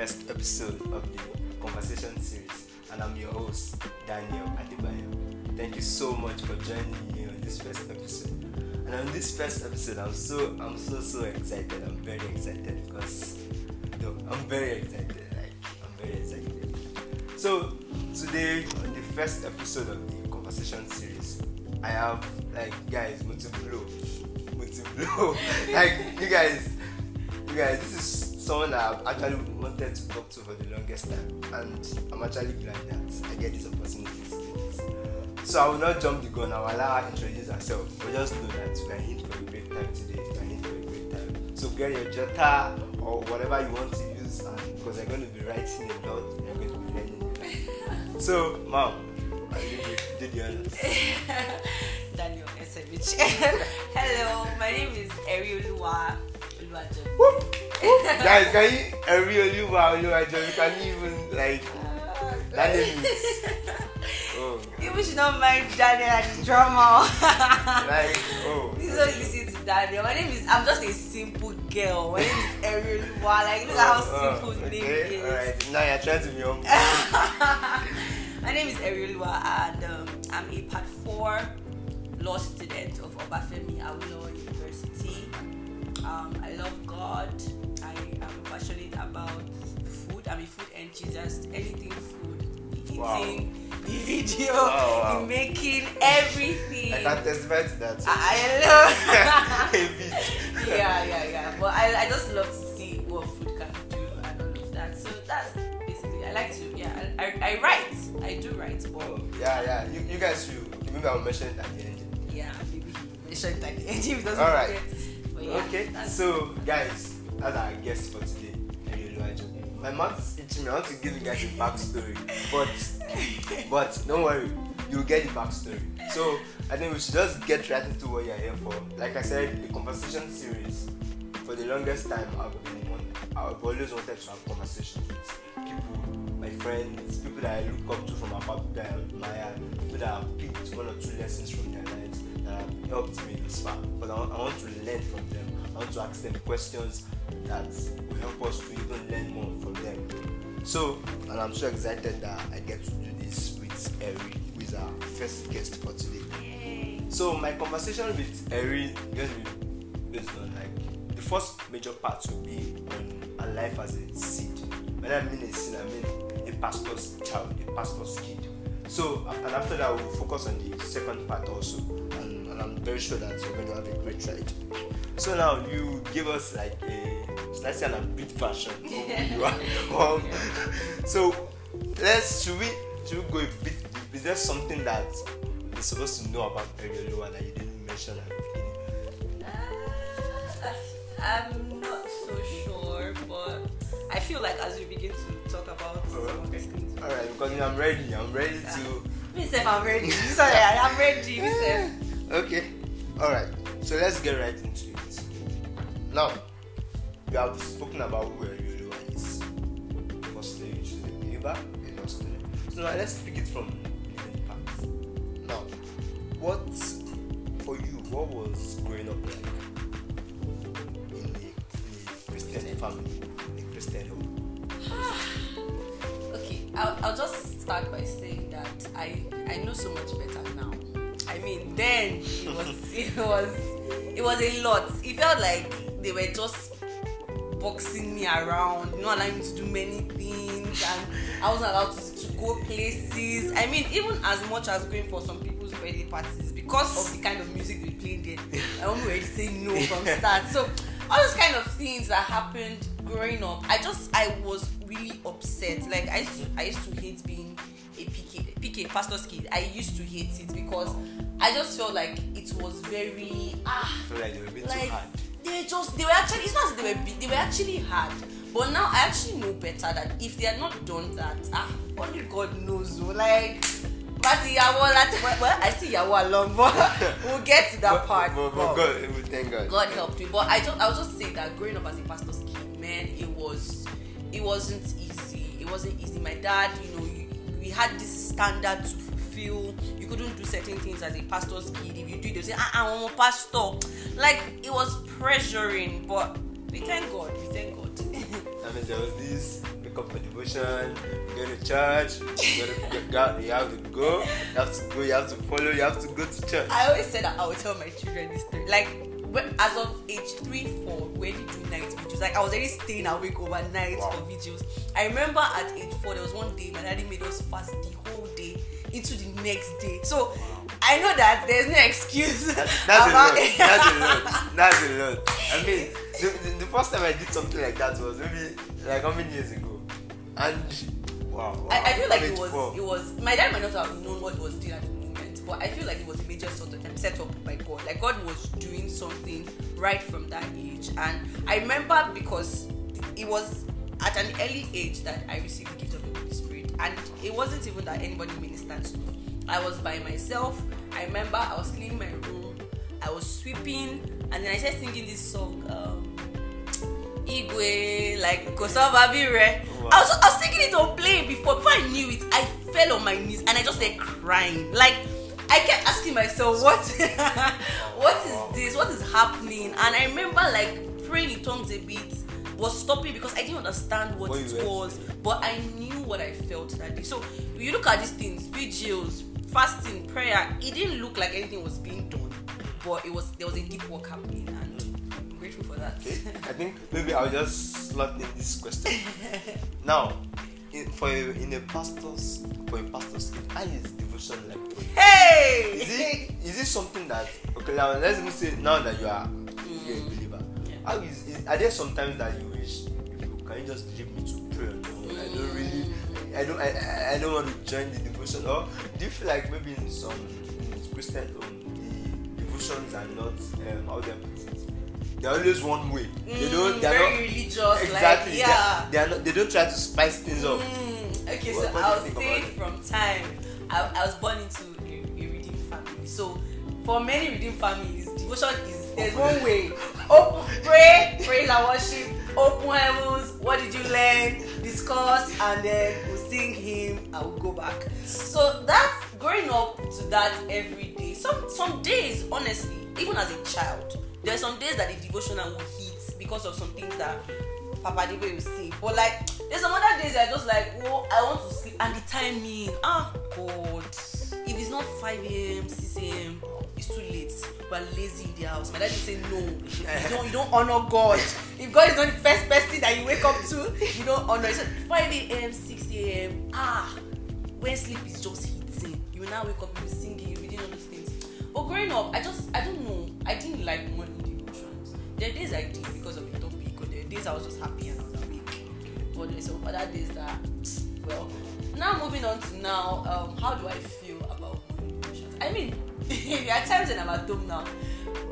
first episode of the Conversation series, and I'm your host, Daniel Adebayo. Thank you so much for joining me on this first episode. And on this first episode, I'm so I'm so so excited. I'm very excited because I'm very excited. Like I'm very excited. So today on the first episode of the Conversation series, I have like guys, Mutu Blow. like you guys, you guys, this is someone I've actually wanted to talk to for the longest time, and I'm actually glad that I get this opportunity to do this. So I will not jump the gun. I will allow her introduce herself, but just know that we are in for a great time today. We are in for a great time. So get your jota or whatever you want to use, and because I'm going to be writing a lot, you're going to be learning. So, mom, I do the honors. Daniel Esevich. Hello, my name is. Whoop, whoop. Guys, can you every Oluwa Oluwajo? You can even like that name is oh People should not mind Daniel and the drama. like oh Please don't listen to Daniel. My name is, I'm just a simple girl. My name is Erioluwa. Like, look at how simple the name Oh, okay, is. alright. Now you're trying to be humble. My name is Erioluwa and um, I'm a part 4 law student of Obafemi Awolowo University. Um, I love God. I am passionate about food. I'm a food enthusiast. Anything food, the Wow. eating, the video, Wow, wow. the making, everything. I can testify to that. I, I love. Yeah, yeah, yeah. But I, I just love to see what food can do and all of that. So that's basically. I like to. Yeah, I, I, I write. I do write, but Oh, yeah, yeah. You, you guys should. Maybe I'll mention it at the end. yeah, maybe mentioned that if he doesn't All right. forget. But yeah, okay. So, guys, that's our guest for today. My mouth is itching. I want to give you guys a backstory, but but don't worry, you'll get the backstory. So I think we should just get right into what you're here for. Like I said, the conversation series. For the longest time, I've been one, I've always wanted to have conversations with people, my friends, people that I look up to from people that I admire, people that have picked one or two lessons from their lives that have helped me this far. But I I want to learn from them. Want to ask them questions that will help us to even learn more from them. So, and I'm so excited that I get to do this with Eri, who is our first guest for today. Yay. So my conversation with Eri is going to be based on like the first major part will be on a life as a seed. When I mean a seed, I mean a pastor's child, a pastor's kid. So and after that we'll focus on the second part also, and, and I'm very sure that you're going to have a great ride. So now you give us like a let's say an abridged version of who you are. Um, so let's should we should we go a bit? Is there something that you're supposed to know about Erioluwa that you didn't mention at the beginning? Uh, I'm not so sure, but I feel like as we begin to talk about some of these things. Alright, because I'm ready. I'm ready to Myself, I'm ready. Sorry, I'm ready. Myself. Okay. Alright. So let's get right into it. Now, we have spoken about who Erioluwa is. Firstly, she's a believer, a law student. So now let's pick it from the part. Now, what for you, what was growing up like in a, in a Christian family, in a Christian home? Okay, I'll, I'll just start by saying that I I know so much better it was it was it was a lot. It felt like they were just boxing me around, not allowing me to do many things, and I wasn't allowed to, to go places. I mean, even as much as going for some people's birthday parties because of the kind of music they played there, I almost already say no from start. So all those kind of things that happened growing up, I just I was really upset. Like I used to, I used to hate being a PK PK pastor's kid. I used to hate it because I just felt like it was very ah like they were a bit like too hard. they just they were actually it's not if they were they were actually hard but now i actually know better that if they had not done that ah only god knows oh like but yawo lati well i see yawo along but we'll get to that But- part But, but, But God, thank God. god helped me but i just i was just saying that growing up as a pastor's kid man it was it wasn't easy it wasn't easy my dad you know we had this standard to fulfill couldn't do certain things as a pastor's kid if you do it they'll say ah i'm a pastor like it was pressuring but we thank god we thank god That means there was this because up for devotion, go to church, you, go to, you, have to go, you have to go, you have to follow, you have to go to church. I always said that I would tell my children this story. Like as of age three, four, when you do night vigils, like I was already staying awake overnight Wow. for vigils. I remember at age four, there was one day my daddy made us fast the whole day into the next day. So I know that there's no excuse. That's a lot. about- That's a lot. That's a lot. I mean, the, the, the first time I did something like that was maybe like how many years ago? And wow. wow. I, I feel like it was 84. it was my dad might not have known what was doing at the but I feel like it was a major sort of um, set up by God. Like God was doing something right from that age, and I remember because it was at an early age that I received the gift of the Holy Spirit, and it wasn't even that anybody ministered to me. I was by myself. I remember I was cleaning my room, I was sweeping, and then I started singing this song. Um, Igwe, like Kosova Bire. Wow. I was I was thinking it on play before. Before I knew it, I fell on my knees and I just started crying. Like I kept asking myself, what, what is this? What is happening? And I remember like praying in tongues a bit was stopping because I didn't understand what, What it was, but I knew what I felt that day. So you look at these things, vigils, fasting, prayer, it didn't look like anything was being done, but it was there was a deep work happening, and I'm grateful for that. Okay. I think maybe I'll just slot in this question. now, in, for a, in a pastor's for a pastor's kid, how is devotion like? Hey! Is it is it something that okay now let's even say now that you are you're a believer. Yeah. How is, is are there sometimes that you wish you can you just leave me to pray on your own? I don't really I don't I, I- don't want to join the devotion or do you feel like maybe in some in Christian home the devotions are not um how I put it? They're always one way. they don't Mm, they're very not religious, exactly like yeah. they are not they don't try to spice things up. Mm, okay, What- so what I'll say from time I, I was born into a, a redeemed family. So for many redeemed families, devotion is there's one way. Oh, pray, praise and worship, open heavens. What did you learn? Discuss, and then we'll sing hymn. I will go back. So that growing up to that every day. Some some days, honestly, even as a child, there are some days that the devotional will hit because of some things that Papa Debe will say. But like, there's some other days I just like, oh, I want to sleep, and the timing, ah, God. If it's not 5 a.m., 6 a.m., it's too late. We're lazy in the house. My dad will say, no, you don't, you don't honor God. If God is not the first person that you wake up to, you don't honor. He said 5 a.m., 6 a.m., ah, when sleep is just hitting, you now wake up, you be singing, you be doing all things. But growing up, I just, I don't know, I didn't like morning devotions. There are days I did because of the topic, or there are days I was just happy and I was awake. But there's some other days that, well, now moving on to now, um, how do I feel about morning devotions? I mean, there are times when I'm at home now,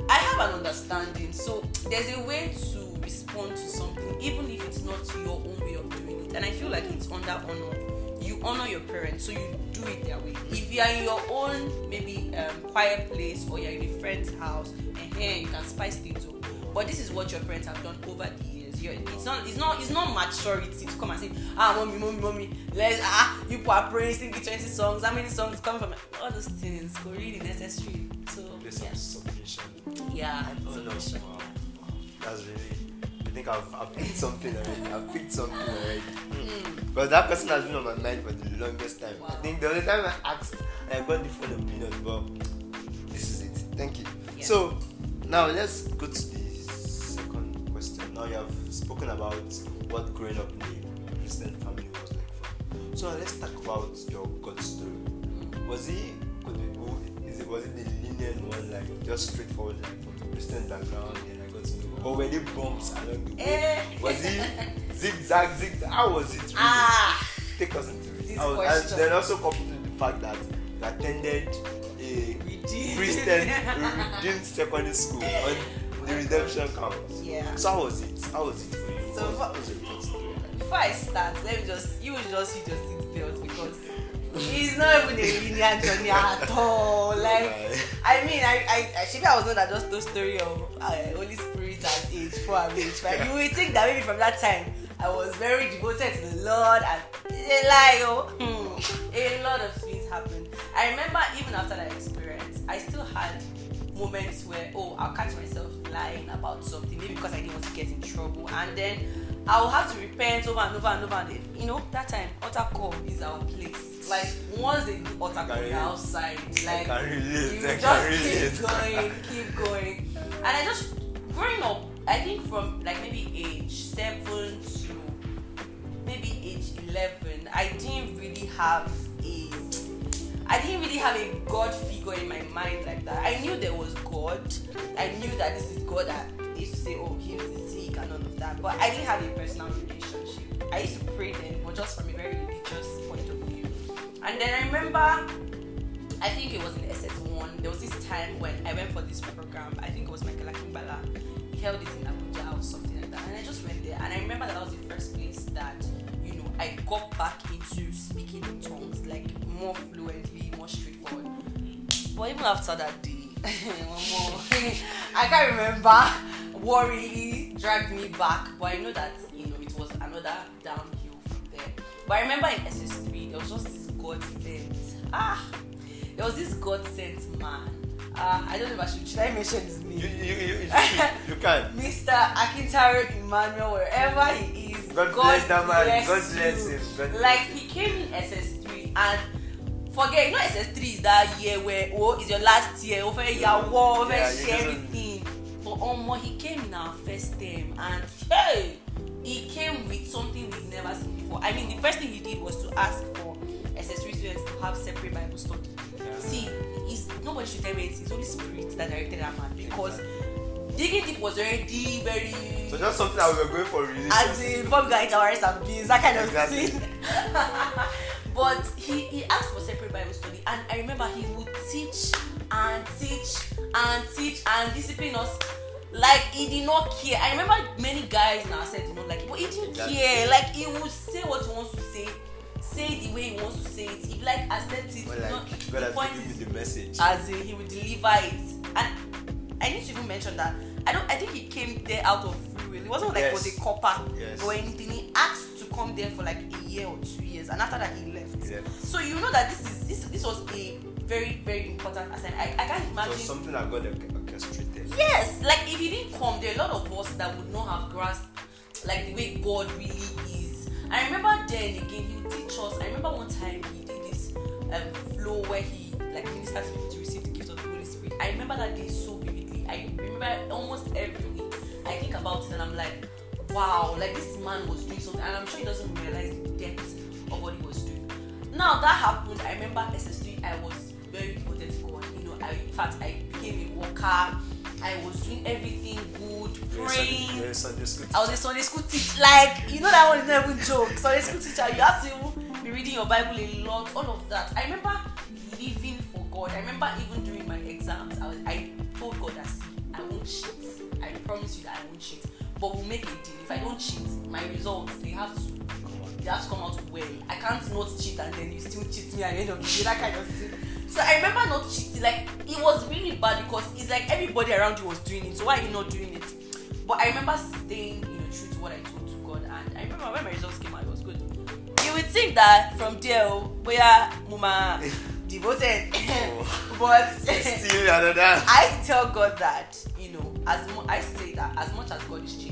I have an understanding. So there's a way to respond to something, even if it's not your own way of doing it. And I feel like it's under honor. You honor your parents, so you do it their way. If you are in your own maybe um, quiet place or you're in a friend's house, and here you can spice things up. But this is what your parents have done over the years. You're, it's not, it's not, it's not maturity to come and say, ah, mommy, mommy, mommy, let's ah, you are praying, sing the 20 songs. How many songs coming from all those things? Go really necessary. So yeah. submission. Yeah, Oh submission. Wow. That's really. I think I've, I've picked something already. I've picked something already. Mm. But that person has been on my mind for the longest time. I think the only time I asked, I got different opinions, but this is it. Thank you. Yeah. So now let's go to the second question. Now you have spoken about what growing up in a Christian family was like for you. So let's talk about your God story. Was he could it was it the linear one like just straightforward like from the Christian background and I or were there bumps along the way? Eh. Was he zigzag zigzag? How was it really? Ah, Take us into it. This How- and then also coupled the fact that you attended a. Christian redeemed secondary school on the redemption campus. Yeah. So how was it? How was it for you? So What was like? before I start, let me just you will just hit your seatbelt because it's not even a linear journey at all. Like I mean, I I I should I was not that just the story of uh, Holy Spirit at age four and age five. You will think that maybe from that time I was very devoted to the Lord and a lie, oh, hmm, a lot of things happened. I remember even after that experience, I still had moments where oh I'll catch myself lying about something maybe because I didn't want to get in trouble and then I will have to repent over and over and over. And you know, that time, altar call is our place. Like once they do altar call, you're outside. Like you just keep going, keep going. And I just growing up, I think from like maybe age seven to maybe age eleven, I didn't really have a I didn't really have a God figure in my mind like that. I knew there was God. I knew that this is God that used to say, Oh, the sick and all of that. But I didn't have a personal relationship. I used to pray then, but just from a very religious point of view. And then I remember I think it was in SS1. There was this time when I went for this program. I think it was Michael Akimbala. He held it in Abuja or something like that. And I just went there. And I remember that, was the first place that, you know, I got back into speaking in tongues, like more fluently, more straightforward. But even after that day, one more, I can't remember really dragged me back. But I know that, you know, it was another downhill from there. But I remember in SS3, there was just God sent. Ah, there was this God sent man. Uh, I don't know if I should, should I mention his name? You, you, you, you, can. Mr. Akintaro Emmanuel, wherever he is. God bless that man. bless God bless you. him. God bless like he came in SS3 and forget, you know SS3 is that year where oh it's your last year, over your war, over Yeah, share everything. But um, he came in our first term and hey, he came with something we've never seen before. I mean, the first thing he did was to ask for SS3 students to have separate Bible study. Yeah. See, it's nobody should tell me it's it's Holy Spirit that directed that man because digging deep was already very So just something that we were going for religion. as in before we got into our and beans, that kind of Exactly. thing. but he, he asked for separate Bible study, and I remember he would teach and teach and teach and discipline us. Like he did not care. I remember many guys now said did not like but he didn't Exactly. care. Like he would say what he wants to say, say the way he wants to say it. If like accept it, know, like, God the point is the message. as in he would deliver it. And I need to even mention that I don't. I think he came there out of free will. It wasn't like Yes. a copper Yes. or anything. He asked to come there for like a year or two years, and after that he left. Yeah. So you know that this is this this was a very very important assignment. I, I can't So imagine. something that God orch- orchestrated. Yes, like if he didn't come, there are a lot of us that would not have grasped like the way God really is. I remember then he would teach us. I remember one time he did this um, flow where he like ministered to people to receive the gift of the Holy Spirit. I remember that day so vividly. I remember almost every week. I think about it and I'm like, wow, like this man was doing something, and I'm sure he doesn't realize the depth of what he was doing. Now that happened, I remember SS3. I was very devoted to. You know, I in fact I became a worker. I was doing everything good, praying. You're a Sunday school I was a Sunday school teacher. Like, you know that one is not even joke. Sunday school teacher, you have to be reading your Bible a lot, all of that. I remember living for God. I remember even during my exams, I was I told God that I won't cheat. I promise you that I won't cheat. But we'll make a deal. If I don't cheat, my results they have to they have to come out well. I can't not cheat and then you still cheat me at the end of the day, that kind of thing. So I remember not cheating. Like it was really bad because it's like everybody around you was doing it. So why are you not doing it? But I remember staying, you know, true to what I told to God. And I remember when my results came out, it was good. You would think that from there, oh, where Muma devoted, but Still another. I tell God that you know, as mu- I say that as much as God is chasing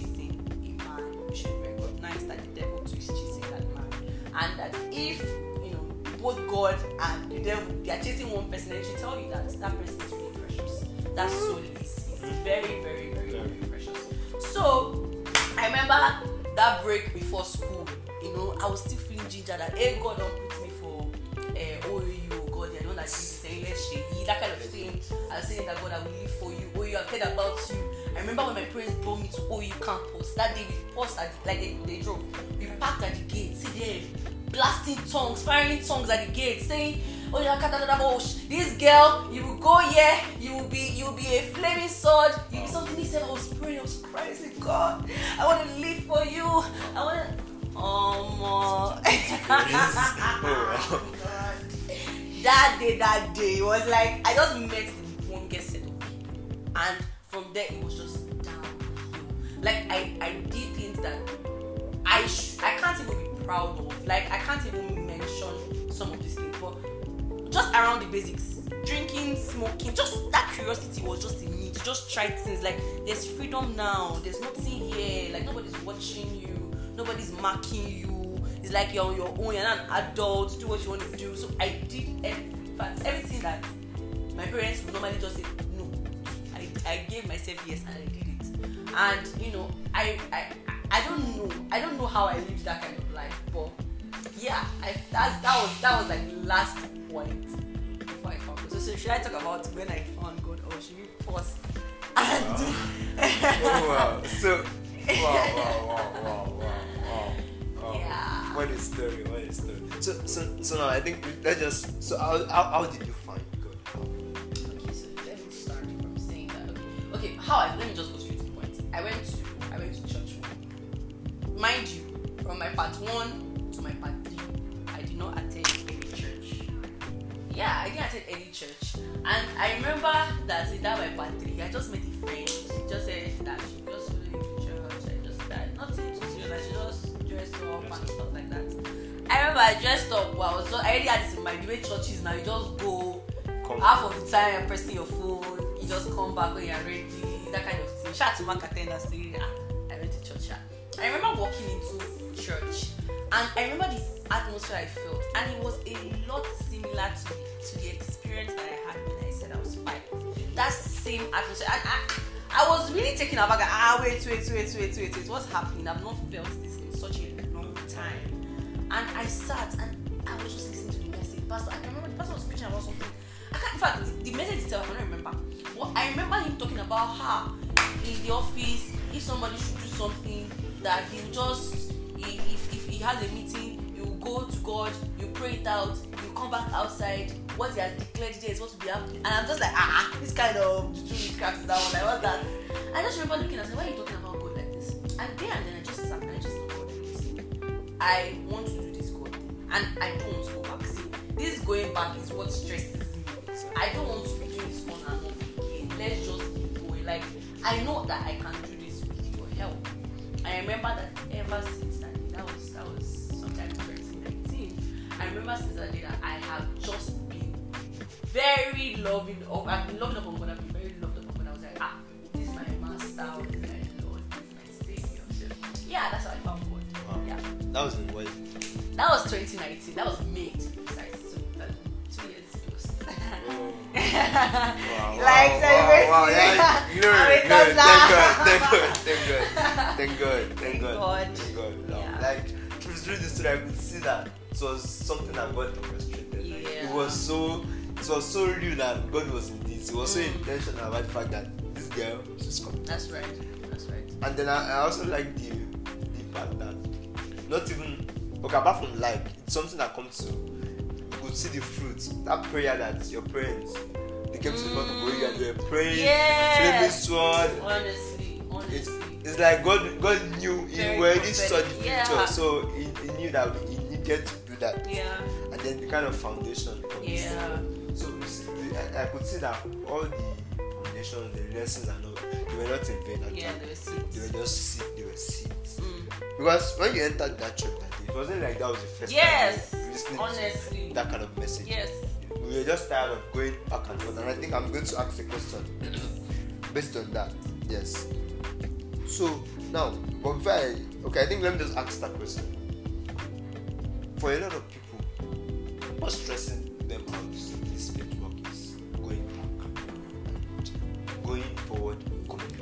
and that if you know both God and the devil they are chasing one person, they should tell you that that person is really precious. That soul is, is very, very, very, very precious. So I remember that break before school. You know, I was still feeling ginger that hey God don't put me for uh, OAU, That Jesus saying let's share that kind of thing. I was saying that God, I will live for you. OAU, I've heard about you. I remember when my parents brought me to OAU campus. That day we paused at the, like they, they drove. We parked at the gate, see there, blasting tongues, firing tongues at the gate, saying, Oh katadadabosh. This girl, you will go here, you will be you will be a flaming sword, you'll be something he said. I was praying, I was said, God, I want to live for you. I want to um, that day, that day, it was like I just met the longest set and from there it was just downhill. Like I, I did things that I, sh- I can't even be proud of. Like I can't even mention some of these things, but just around the basics, drinking, smoking, just that curiosity was just in me to just try things. Like there's freedom now. There's nothing here. Like nobody's watching you. nobody's marking you. It's like you're on your own. You're not an adult. Do what you want to do. So I did every, everything that my parents would normally just say no. I, I gave myself yes and I did it. And you know, I I I don't know. I don't know how I lived that kind of life, but yeah, I that's that was that was like the last point before I found God. So, so should I talk about when I found God or should we pause? And oh wow. So wow, wow, wow, wow, wow, wow. wow. Yeah. What a story, what a story. So so so now I think we- let's just so how how, how did you find God? Okay, so let me start from saying that. Okay, okay how I let me just go straight to the point. I went to I went to church. Mind you, from my part one to my part three, I did not attend any church. Yeah, I didn't attend any church, and I remember that in that my part three, I just made a friend. She just said that she just really into church. I just that nothing too serious. Like she just up and stuff like that. I remember I dressed up. Well, I was just, I already had this in mind. The way churches now, you just go Come. half of the time you're pressing your phone you just come back when you're ready that kind of thing shout to mark attend and say ah i went to church i remember walking into church and i remember the atmosphere i felt and it was a lot similar to to the experience that i had when i said i was five that same atmosphere and i i was really taken aback ah wait wait wait wait wait wait what's happening i've not felt this in such a and I sat and I was just listening to the message. Pastor, I can remember the pastor was preaching about something. I can't, in fact, the, message itself, I don't remember. Well, I remember him talking about how in the office, if somebody should do something, that he will just, if, if he has a meeting, you go to God, you pray it out, you come back outside, what he has declared there is what will be happening. And I'm just like, ah, ah, this kind of juju is that one, like, what's that? I just remember looking and saying, why are you talking about God like this? And there and then I I want to do this God and I don't want to go back. See, this going back is what stresses me. I don't want to be doing this on and off again. Let's just keep going. Like I know that I can do this with your help. I remember that ever since that day, that was that was sometime in 2019. I remember since that day that I have just been very loving up. I've been loving up on God. I've been very loved up on God. I was like, ah, this is my master, this is my Lord, this is my Savior. Yeah, that's how That was in what? That was 2019. That was May to be precise. So that two years close. Wow, Like wow, celebrating. wow, wow, yeah. No, I'm a no, toddler. thank God, thank God, thank God, thank God, thank Thank God, God. thank God. No, Yeah. Like through the story, I could see that it was something that God orchestrated. Like, it was so, it was so real that God was in this. It was so Mm. intentional about the fact that this girl she's coming. That's right. That's right. And then I, I also like the the fact that not even okay apart from like it's something that comes to you could see the fruits that prayer that your parents they came to the front of God and they were praying Yes. flaming sword Honestly, it's, honestly. it's like God God knew he Very already saw the future Yeah. so he, he knew that he needed to do that yeah. and then the kind of foundation comes Yeah. so you I, I could see that all the foundations the lessons and all they were not in vain actually Yeah, there were they were just seeds they were seeds Mm. because when you entered that church that day, it wasn't like that was the first Yes. time listening Honestly. to that kind of message. Yes. We were just tired of going back and forth, and I think I'm going to ask a question based on that. Yes. So now, but before I okay, I think let me just ask that question. For a lot of people, what's stressing them out in this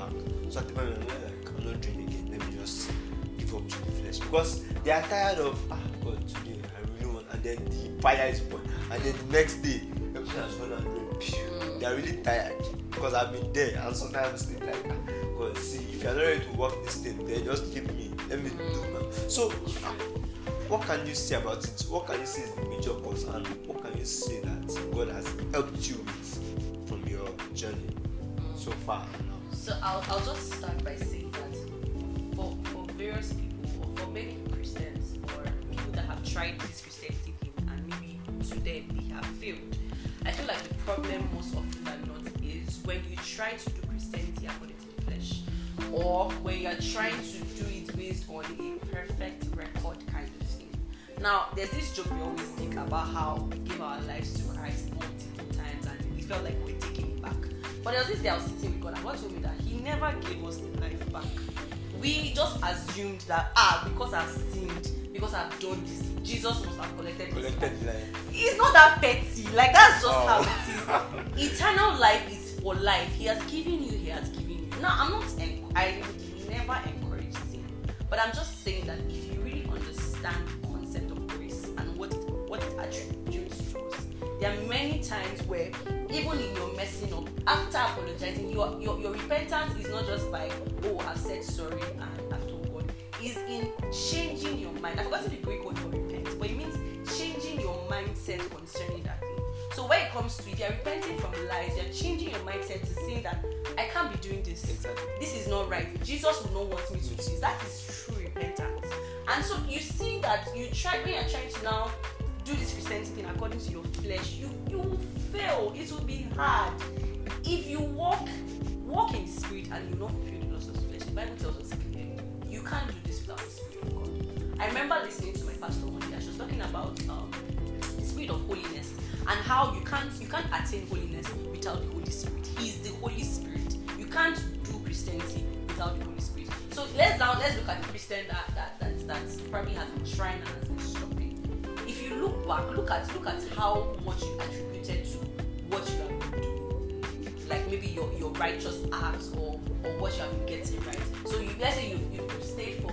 back. So at the moment, I'm like, I'm not doing it again. Let me just give up to the flesh because they are tired of ah God today I really want, and then the fire is born, and then the next day everything has gone and rain. Phew, They are really tired because I've been there, and sometimes they like ah, God see if you're not ready to work this thing, then just leave me. Let me do man. So. ah, what can you say about it? What can you say is the major cause, and what can you say that God has helped you with from your journey so far? So I'll, I'll just start by saying that for, for various people, or for many Christians, or people that have tried this Christianity thing and maybe to them they have failed, I feel like the problem most often than not is when you try to do Christianity according to the flesh, or when you are trying to do it based on a perfect record kind of thing. Now, there's this joke we always make about how we give our lives to Christ multiple times and we felt like we're taking it back. But there was this day I was sitting with God and God told me that He never gave us the life back. we just assumed that ah because I've sinned because I've done this Jesus must have collected this Collected line. it's not that petty like that's just Oh. how it is eternal life is for life he has given you he has given you now i'm not en- i never encourage sin but i'm just saying that if you really understand the concept of grace and what it, what it attributes to us there are many times where even in your messing up after apologizing your your, your repentance is not just by oh i've said sorry and i've told god. Is in changing your mind. I forgot to the greek word for repent but it means changing your mindset concerning that thing. So when it comes to it you're repenting from lies you're changing your mindset to saying that i can't be doing this. Exactly. this is not right. Jesus will not want me to do this. That is true repentance. And so you see that you try when you're trying to now do this christianity thing according to your flesh you you will fail. It will be hard. If you walk walk in spirit and you not fulfill the laws of the flesh the bible tells us clearly you can't do this without the spirit of god. I remember listening to my pastor one day she was talking about um the spirit of holiness and how you can't you can't attain holiness without the holy spirit. He's the holy spirit. You can't do christianity without the holy spirit. So let's now let's look at the christian that that that, that probably has been trying and has been you look back look at look at how much you attributed to what you have been doing. Like maybe your your righteous acts or or what you have been getting right. So you let's say you you you've stayed for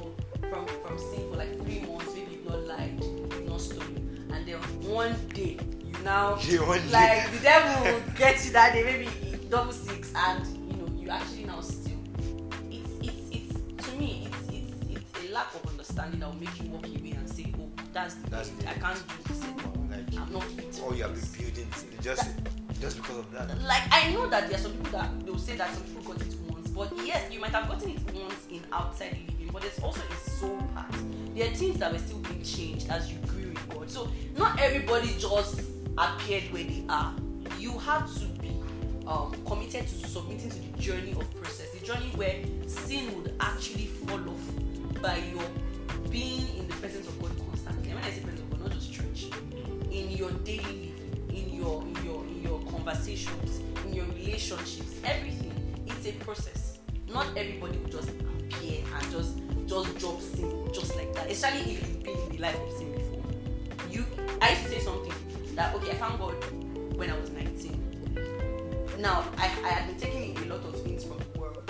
from from sin for like three months maybe you've not lied you've not stolen and then one day you now Yeah, one day. like the devil will get you that day. Maybe double six and you know you actually now steal it's it's it's to me it's it's it's a lack of understanding that will make you walk away that's the That's end. the i can't do this anymore Like i'm not fit for you have been building just just because of that. like I know that there are some people that they'll say that some people got it once, but yes, you might have gotten it once in outside living, but there's also a soul part. There are things that were still being changed as you grew in God. So not everybody just appeared where they are. You have to be um, committed to submitting to the journey of process, the journey where sin would actually fall off by your being in the presence of God not just church, in your daily living, in your in your in your conversations, in your relationships, everything. It's a process. Not everybody will just appear and just just drop sin just like that. Especially if you've been in the life of sin before. You I used to say something that okay, I found God when I was 19. Now I, I had been taking a lot of things from the world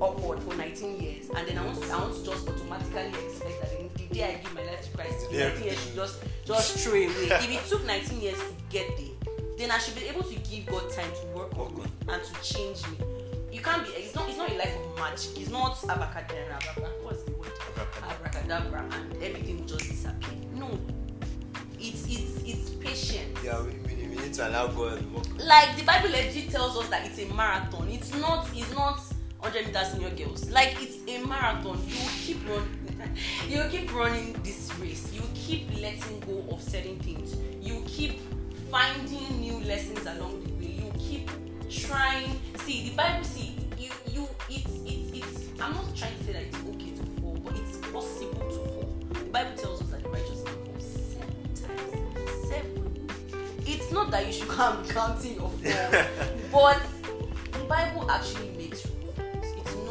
upward for 19 years and then I want I want to just automatically expect that the day I give my life to Christ, Yeah. 19 years should just just throw away. if it took 19 years to get there, then I should be able to give God time to work on me and to change me. You can't be. It's not. It's not a life of magic. It's not abracadabra. What's the word? Abracadabra, and everything just disappear. No. It's it's it's patience. Yeah, we, we, we need to allow God. Like the Bible legit tells us that it's a marathon. It's not. It's not 100 meters senior girls. Like it's a marathon. You will keep running. you will keep running this race. You keep letting go of certain things. You keep finding new lessons along the way. You keep trying. See the Bible. See you. You. It's. It's. It's. I'm not trying to say that it's okay to fall, but it's possible to fall. The Bible tells us that the righteous fall seven times. Seven it's not that you should come counting your falls, but the Bible actually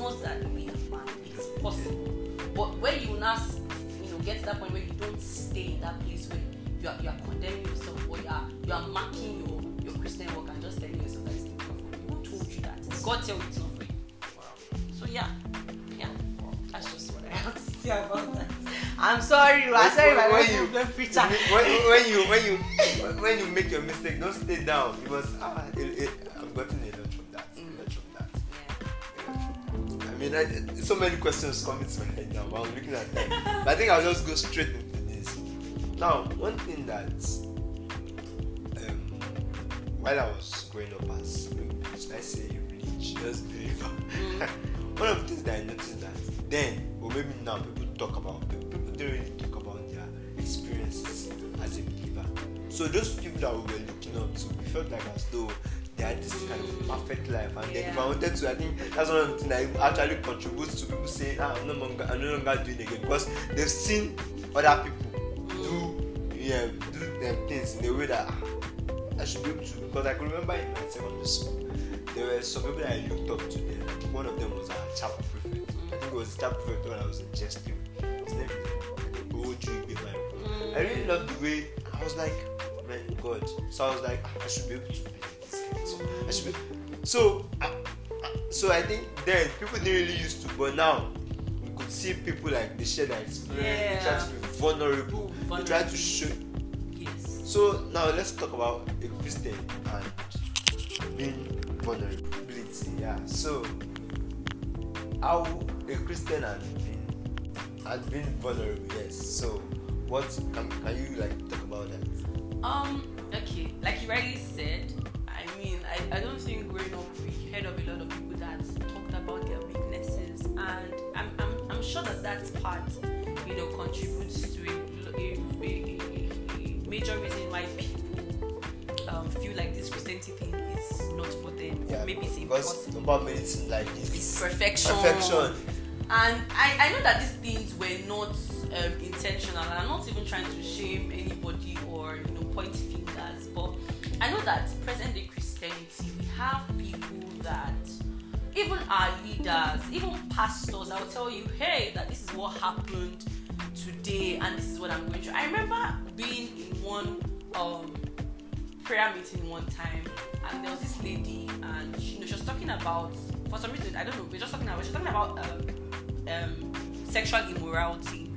knows that we are man, it's possible. But when you now, you know, get to that point where you don't stay in that place where you are, you are condemning yourself or you are you are marking your your Christian work and just telling yourself that it's not for you. Who told you that? God tell you it's not for you. So yeah, yeah, that's just what I have to say about that. I'm sorry, I'm sorry, when wife you preacher. when, when you when you when you make your mistake, don't stay down because ah, it, it, I've gotten a mean, I, so many questions coming to my head now. While I'm looking at them, but I think I'll just go straight into this. Now, one thing that um, while I was growing up as should I say religious believer, one of the things that I noticed that then, or maybe now, people talk about people don't really talk about their experiences as a believer. So those people that we were looking up to, we felt like as though they had this kind of perfect life, and then if I wanted to, I think that's one of the things that actually contributes to people saying, ah, I'm no longer, I'm no longer doing it again because they've seen other people do, yeah, do them things in a way that ah, I should be able to. Because I can remember in my secondary school, there were some people that I looked up to. Them. One of them was our chapel prefect. I think it was the chapter prefect when I was in JS3. His name is Oju Ibeman. I really loved the way I was like, man, God. So I was like, I should be able to be like this guy. So I should be. So, I, I- so I think then people didn't really used to, but now we could see people like they share their experience. They try to be vulnerable. They try to Vulnerable. show. Yes. So now let's talk about a Christian and being vulnerability. Yeah. So how a Christian and being and being vulnerable. Yes. So what can, can you like talk about that? Um, okay, like you rightly said, I mean, I, I don't think growing up we heard of a lot of people that talked about their weaknesses, and I'm, I'm, I'm sure that that part, you know, contributes to a, a, a, a, major reason why people um, feel like this Christianity thing is not for them. Yeah. Maybe it's because about medicine like It's this. perfection. Perfection. And I, I know that these things were not um, intentional, and I'm not even trying to shame anybody or you know point fingers, but I know that present day Christianity we have people that even our leaders, even pastors, I will tell you, hey, that this is what happened today, and this is what I'm going through. I remember being in one um, prayer meeting one time, and there was this lady, and she, you know, she was talking about, for some reason, I don't know, we're just talking about, she was talking about um, um, sexual immorality,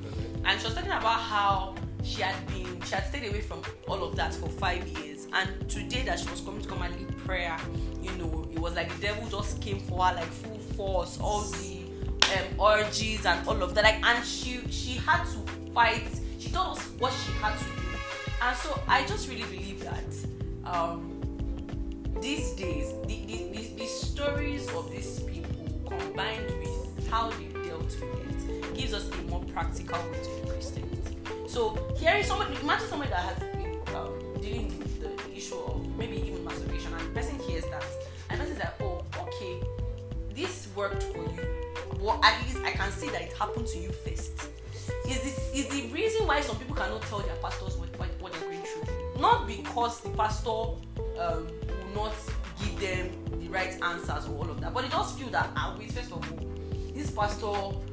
and she was talking about how she had been, she had stayed away from all of that for five years, and today that she was coming to come and lead prayer, you know, it was like the devil just came for her like full force, all the um, orgies and all of that, like, and she she had to fight. She told us what she had to do, and so I just really believe that um, these days, the, the, the, the stories of these people combined with how they dealt with it gives us a more practical way to do Christianity. So, hearing somebody, imagine somebody that has been um, dealing with the issue of maybe even masturbation, and the person hears that, and the person is like, oh, okay, this worked for you. Well, at least I can see that it happened to you first. Is this is the reason why some people cannot tell their pastors what, what, what they're going through? Not because the pastor um, will not give them the right answers or all of that, but they just feel that ah wait first of all, this pastor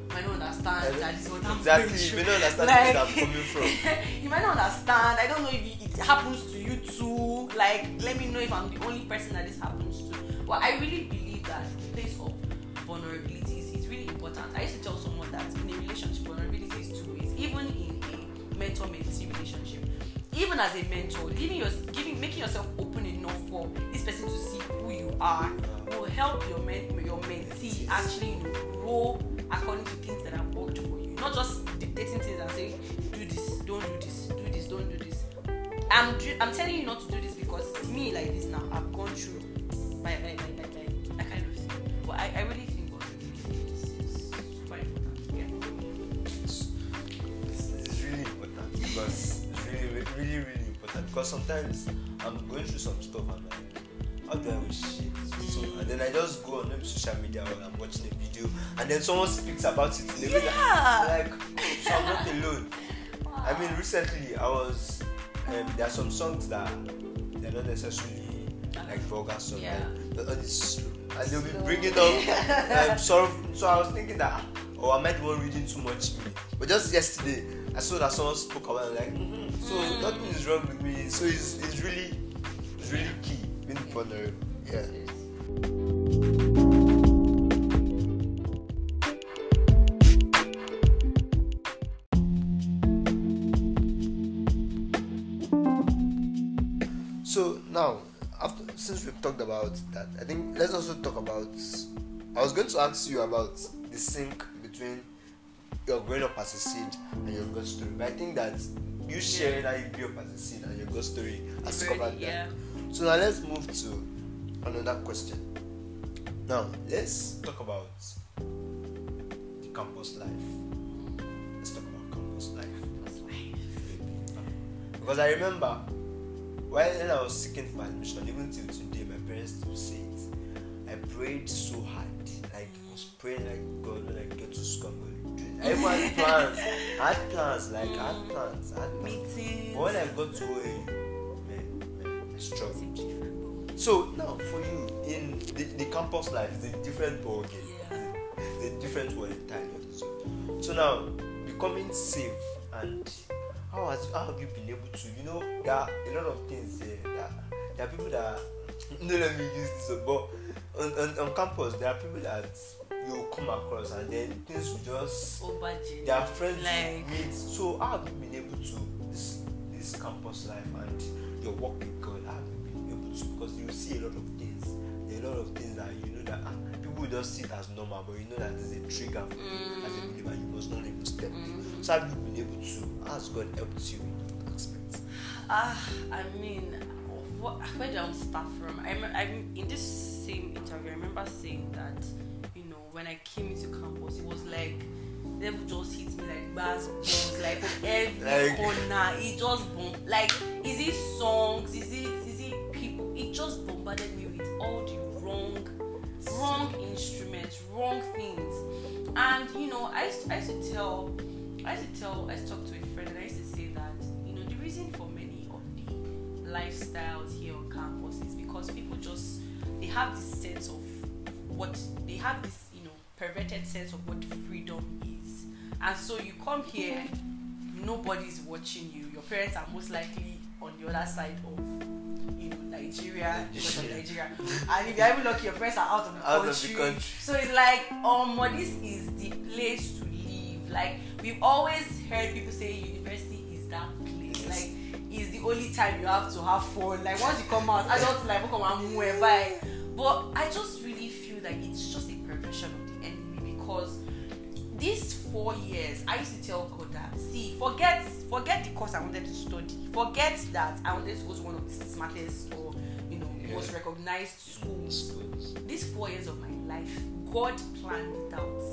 might not understand that this what I'm Exactly. You may not understand Like- where I'm coming from. you might not understand. I don't know if it happens to you too. Like, let me know if I'm the only person that this happens to. But I really believe that the place of vulnerability is, is really important. I used to tell someone that in a relationship, vulnerability is two ways. Even in a mentor-mentee relationship, even as a mentor, giving your giving making yourself open enough for this person to see who you are help your men, your mentee actually grow according to things that have worked for you. Not just dictating things and saying, do this, don't do this, do this, don't do this. I'm do- I'm telling you not to do this because me like this now, I've gone through my my my my, that kind of thing. But I, I really think what is is super important. Yeah. It's, it's really important because it's really, really, really, really important because sometimes I'm going through some stuff and like, how do I wish shit? And then I just go on social media or I'm watching a video and then someone speaks about it. in a way Yeah. Like, like, so I'm not alone. I mean, recently I was. Um, there are some songs that they're not necessarily like vulgar songs. Yeah. Like, but it's and they'll be bringing up um, sorrow. So I was thinking that, oh, I might one reading too much? But just yesterday, I saw that someone spoke about it. Like, mm-hmm. so Mm. nothing is wrong with me. So it's, it's really, it's really key being vulnerable. Yeah. So now, after since we've talked about that, I think let's also talk about. I was going to ask you about the sync between your growing up as a seed and your God story, but I think that you sharing how you grew up as a seed and your God story has covered that. So now let's move to another question. Now let's talk about the campus life. Let's talk about campus life. life. Because I remember when I was seeking for admission, even till today, my parents still say it. I prayed so hard. Like I was praying like God when I get to school, I'm going to do it. I even had plans. I had plans, like I had plans. I had plans. Meetings. But when I got to OAU, man, man, I struggled. So now for you in the, the campus life, a different ball game. Yeah. It's a different world entirely. So, now becoming safe and how has how have you been able to you know there are a lot of things there that there are people that no let me use this but on, on, on campus there are people that you come across and then things will just Obaje. their friends Like- meet so how have you been able to this this campus life and your work with God how have you been able to because you see a lot of things there are a lot of things that you know that ah, people just see it as normal but you know that there's a trigger for you as a believer you must not even step Mm. so have you been able to has God helped you in that aspect Ah, I mean, what, where do I start from? I'm, I'm in this same interview. I remember saying that, you know, when I came into campus, it was like the devil just hit me like bass bones, like from every Like- corner. It just bomb. Like, is it songs? Is it it just bombarded me with all the wrong, wrong instruments, wrong things. And you know, I used, I used to tell, I used to tell, I used to talk to a friend, and I used to say that you know the reason for many of the lifestyles here on campus is because people just they have this sense of what they have this you know perverted sense of what freedom is, and so you come here, nobody's watching you. Your parents are most likely on the other side of know Nigeria, because of Nigeria, and if you're even lucky, your parents are out of the Out of the country. country. So it's like, um, this is the place to live. Like we've always heard people say university is that place. Like it's the only time you have to have fun. Like once you come out, adults like come and move by. But I just really feel like it's just a perversion of the enemy because these four years, I used to tell God that see, forget forget the course I wanted to study. Forget that I wanted to go to one of the smartest or you know Yeah. most recognized schools schools these four years of my life god planned it out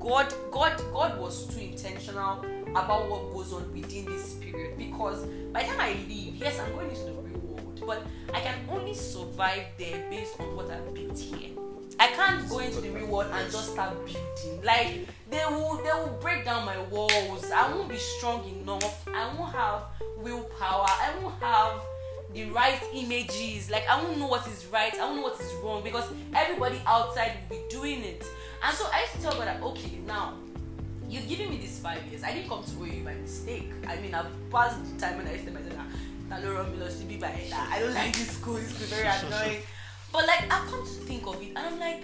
god god god was too intentional about what goes on within this period because by the time i leave yes i'm going into the real world but i can only survive there based on what i've built here i can't go into the real world and just start building like they will they will break down my walls i won't be strong enough i won't have willpower i won't have the right images. Like I won't know what is right, I won't know what is wrong because everybody outside will be doing it. And so I used to tell God that okay, now you've given me these five years. I didn't come to OU by mistake. I mean I've passed the time when I used to myself that to be by that. I don't like this school, it's very annoying. But like I come to think of it and I'm like,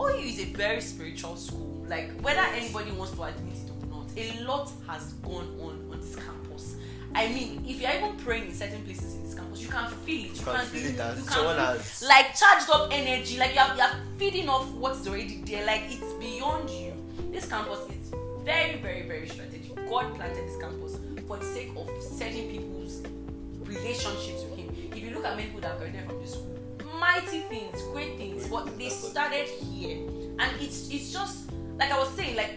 OU is a very spiritual school. Like whether anybody wants to admit it or not, a lot has gone on on this campus. I mean, if you're even praying in certain places in this campus, you can feel it. You, can feel it as you someone feel- has- like charged up energy. Like you're, you're feeding off what's already there. Like it's beyond you. This campus is very, very, very strategic. God planted this campus for the sake of setting people's relationships with Him. If you look at many people that graduated from this school, mighty things, great things, but they started here, and it's it's just like I was saying, like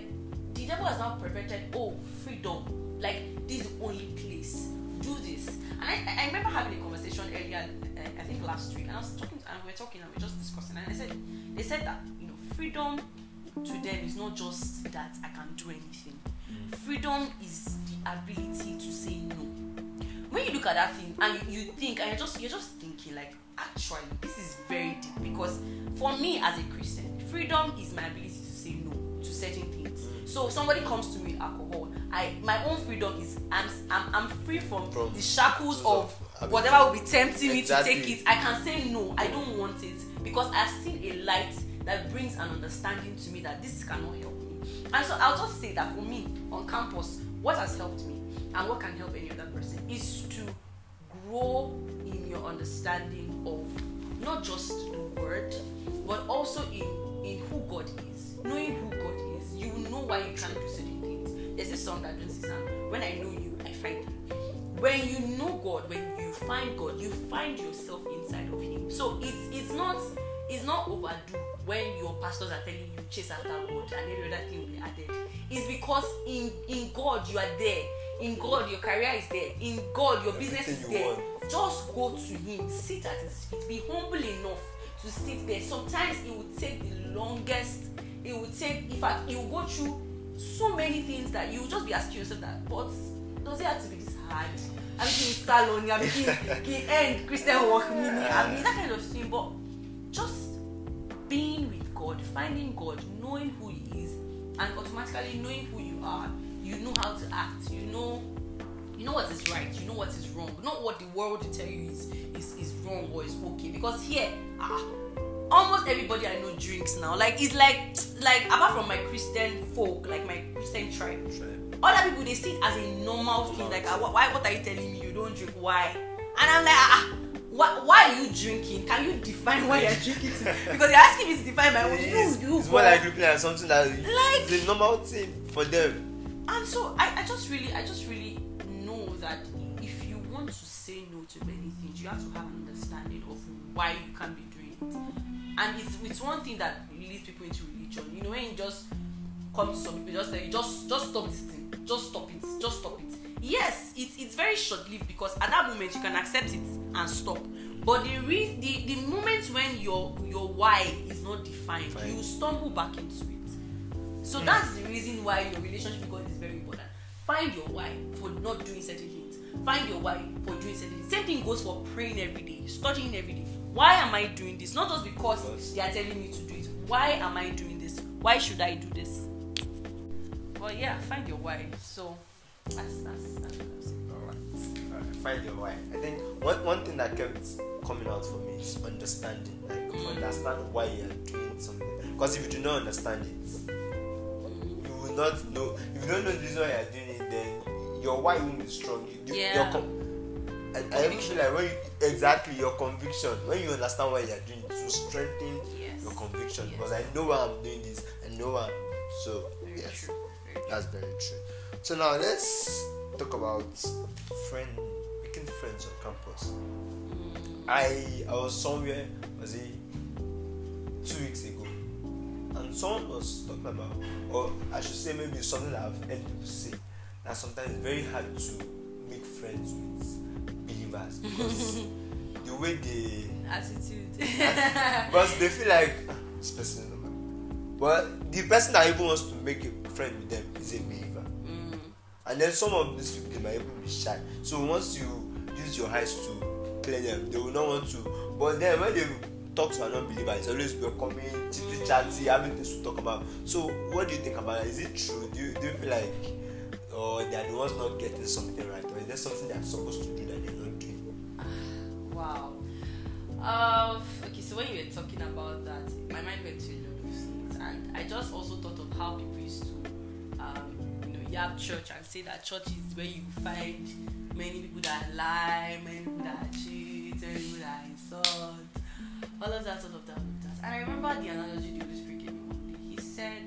the devil has now perverted. Oh, freedom! Like this is the only place. Do this. And I, I remember having a conversation earlier, uh, I think last week, and I was talking, to, and we were talking, and we were just discussing, and I said, they said that you know, freedom to them is not just that I can do anything. Freedom is the ability to say. When you look at that thing and you, you think, and you're just you're just thinking like, actually, this is very deep because for me as a Christian, freedom is my ability to say no to certain things. So if somebody comes to me with alcohol, I my own freedom is I'm I'm, I'm free from, From the shackles of- whatever will be tempting Exactly. me to take it. I can say no, I don't want it because I've seen a light that brings an understanding to me that this cannot help me. And so I'll just say that for me on campus, what has helped me and what can help any other person is to grow in your understanding of not just the word, but also in in who God is. Knowing who God is, you know why you can't do certain things. There's this song that Jones sang, When I know you, I find you. When you know God, when you find God, you find yourself inside of Him. So it's it's not it's not overdue when your pastors are telling you chase after God and every other thing will be added. It's because in in God you are there. In God your career is there. In God your business is there. want. Just go to Him, sit at His feet, be humble enough to sit there. Sometimes it will take the longest. It will take, in fact, you go through so many things that you just be asking yourself that, but does it have to be this hard? I'm making salon, I'm making the end Christian work mini, I mean that kind of thing. But just being with God, finding God, knowing who He is, and automatically knowing who you are, you know how to act. You know, you know what is right. You know what is wrong. Not what the world will tell you is is, is wrong or is okay. Because here, ah, almost everybody I know drinks now. Like it's like like apart from my Christian folk, like my Christian tribe, other people they see it as a normal thing. Like, ah, why? What are you telling me? You don't drink? Why? And I'm like, ah. Why, why are you drinking? Can you define why you're drinking? To? Because you're asking me to define my own. It You, you, it's more boy. like looking at something that Like- is a normal thing for them. And so I, I just really, I just really know that if you want to say no to many things, you have to have an understanding of why you can't be doing it. And it's it's one thing that leads people into religion. You know, when you just come to some people, just tell you just just stop this thing, just stop it, just stop it. Yes, it's it's very short lived because at that moment you can accept it and stop. But the re- the the moment when your your why is not defined, Fine. you stumble back into it. So Hmm. that's the reason why your relationship is very important. Find your why for not doing certain things. Find your why for doing certain things. Same thing goes for praying every day, studying every day. Why am I doing this? Not just because Because- they are telling me to do it. Why am I doing this? Why should I do this? But yeah, find your why. So that's that's, that's what I'm saying. Alright. Alright. Find your why. I think one, one thing that kept coming out for me is understanding. Like Mm. understand why you are doing something. Because if you do not understand it, not know. If you don't know the reason why you are doing it, then your why won't be strong. You, Yeah. Your com- I, I even feel like when you exactly your conviction when you understand why you are doing it, will strengthen Yes. your conviction. Yes. Because I know why I'm doing this. I know why. I'm, so Very yes. true. Very true. That's very true. So now let's talk about friend making friends on campus. Mm. I I was somewhere was it two weeks ago, and someone was talking about, or I should say maybe something that I've heard people say that sometimes it's very hard to make friends with believers because the way they Attitude. because they feel like "Ah, this person is not my but the person that even wants to make a friend with them is a believer Mm. and then some of these people they might even be shy so once you use your eyes to clear them they will not want to but then when they talk to an unbeliever it's always welcoming chitty chatty having things to talk about. So what do you think about it is it true? Do you, do you feel like or they are the ones not getting something right or is there something they're supposed to do that they're not doing? Wow. Uh, okay, so when you were talking about that, my mind went to a lot of things, and I just also thought of how people used to, um, you know, yap church and say that church is where you find many people that lie, many people that cheat, many people that insult, all of that, all of that, all of that. And I remember the analogy the Holy Spirit gave me one day. He said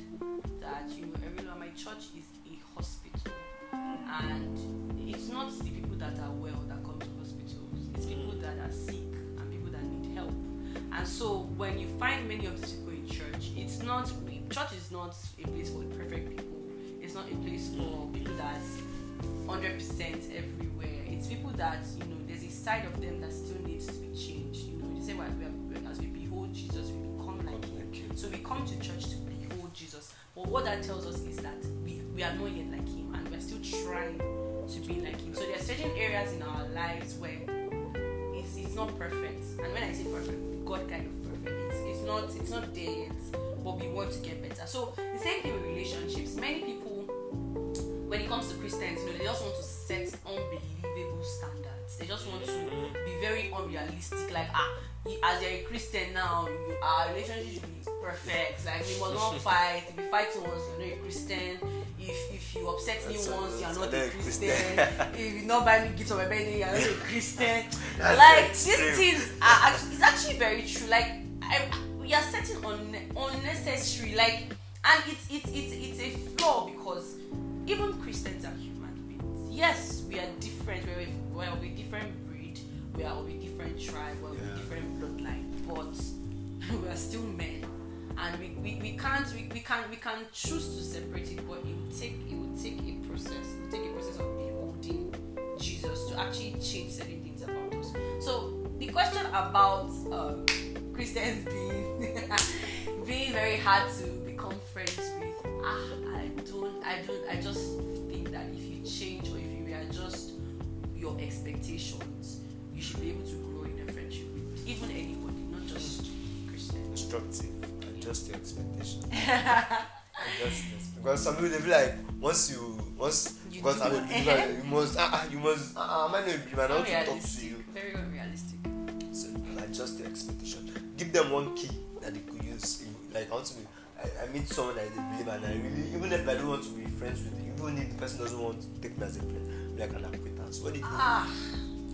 that you know, everyone, my church is a hospital, and it's not the people that are well that come to hospitals. It's people that are sick and people that need help. And so when you find many of these people in church, it's not church is not a place for perfect people. It's not a place for people that hundred percent everywhere. It's people that you know there's a side of them that still needs to be changed. You know, they say well, we are, as we behold Jesus, we become like him. So we come to church to behold Jesus. But what that tells us is that we, we are not yet like him and we're still trying to be like him. So there are certain areas in our lives where it's, it's not perfect. And when I say perfect, God kind of perfect. It's, it's not it's not there yet, but we want to get better. So the same thing with relationships. Many people when it comes to Christians, you know, they just want to set unbelievable standards. They just want to be very unrealistic. Like, ah, as you're a Christian now, you, our relationship should be perfect. Like, we must not fight. If you fight once, you're not a Christian. If if you upset me That's- once, you're not a Christian. Christian. if you not buy me gifts on my birthday, you're not a Christian. Like these things are actually, it's actually very true. Like, I, we are setting unne- unnecessary. Like, and it's it's it's it's a flaw because even Christians are human beings. Yes, we are different. We're, we're of a different. We are of a different tribe. We're of a different bloodline. But we are still men, and we, we, we can't we, we can we can choose to separate it. But it will take it will take a process. It will take a process of beholding Jesus to actually change certain things about us. So the question about um, Christians being being very hard to become friends with, ah, I don't, I don't, I just think that if you change or if you readjust your expectations, you should be able to grow in a friendship with even anybody, not just Christian. constructive adjust your expectation. adjust. Because some people they feel like once you once You because I'm a believer, you must uh, uh, you must uh, uh, I not a believer? I want to talk to you. Very unrealistic. So adjust your expectation. Give them one key that they could use. Like I want to be, I, I meet someone a believer, and I really, even if I don't want to be friends with you, even if the person doesn't want to take me as a friend, be like an acquaintance. What do you think? Ah,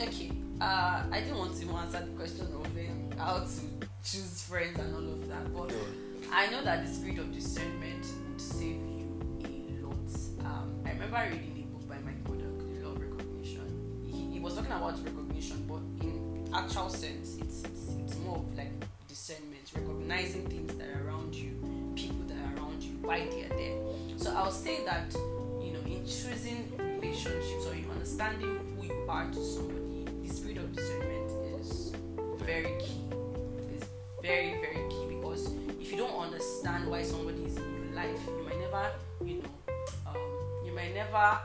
okay. Uh, I didn't want to answer the question of um, how to choose friends and all of that, but I know that the spirit of discernment would save you a lot. Um, I remember reading a book by Mike Murdock, The Law of Recognition. He, he was talking about recognition, but in actual sense, it's, it's it's more of like discernment, recognizing things that are around you, people that are around you, why they are there. So I'll say that you know, in choosing relationships or in understanding who you are to somebody, of discernment is very key. It's very, very key because if you don't understand why somebody is in your life, you might never, you know, um, you might never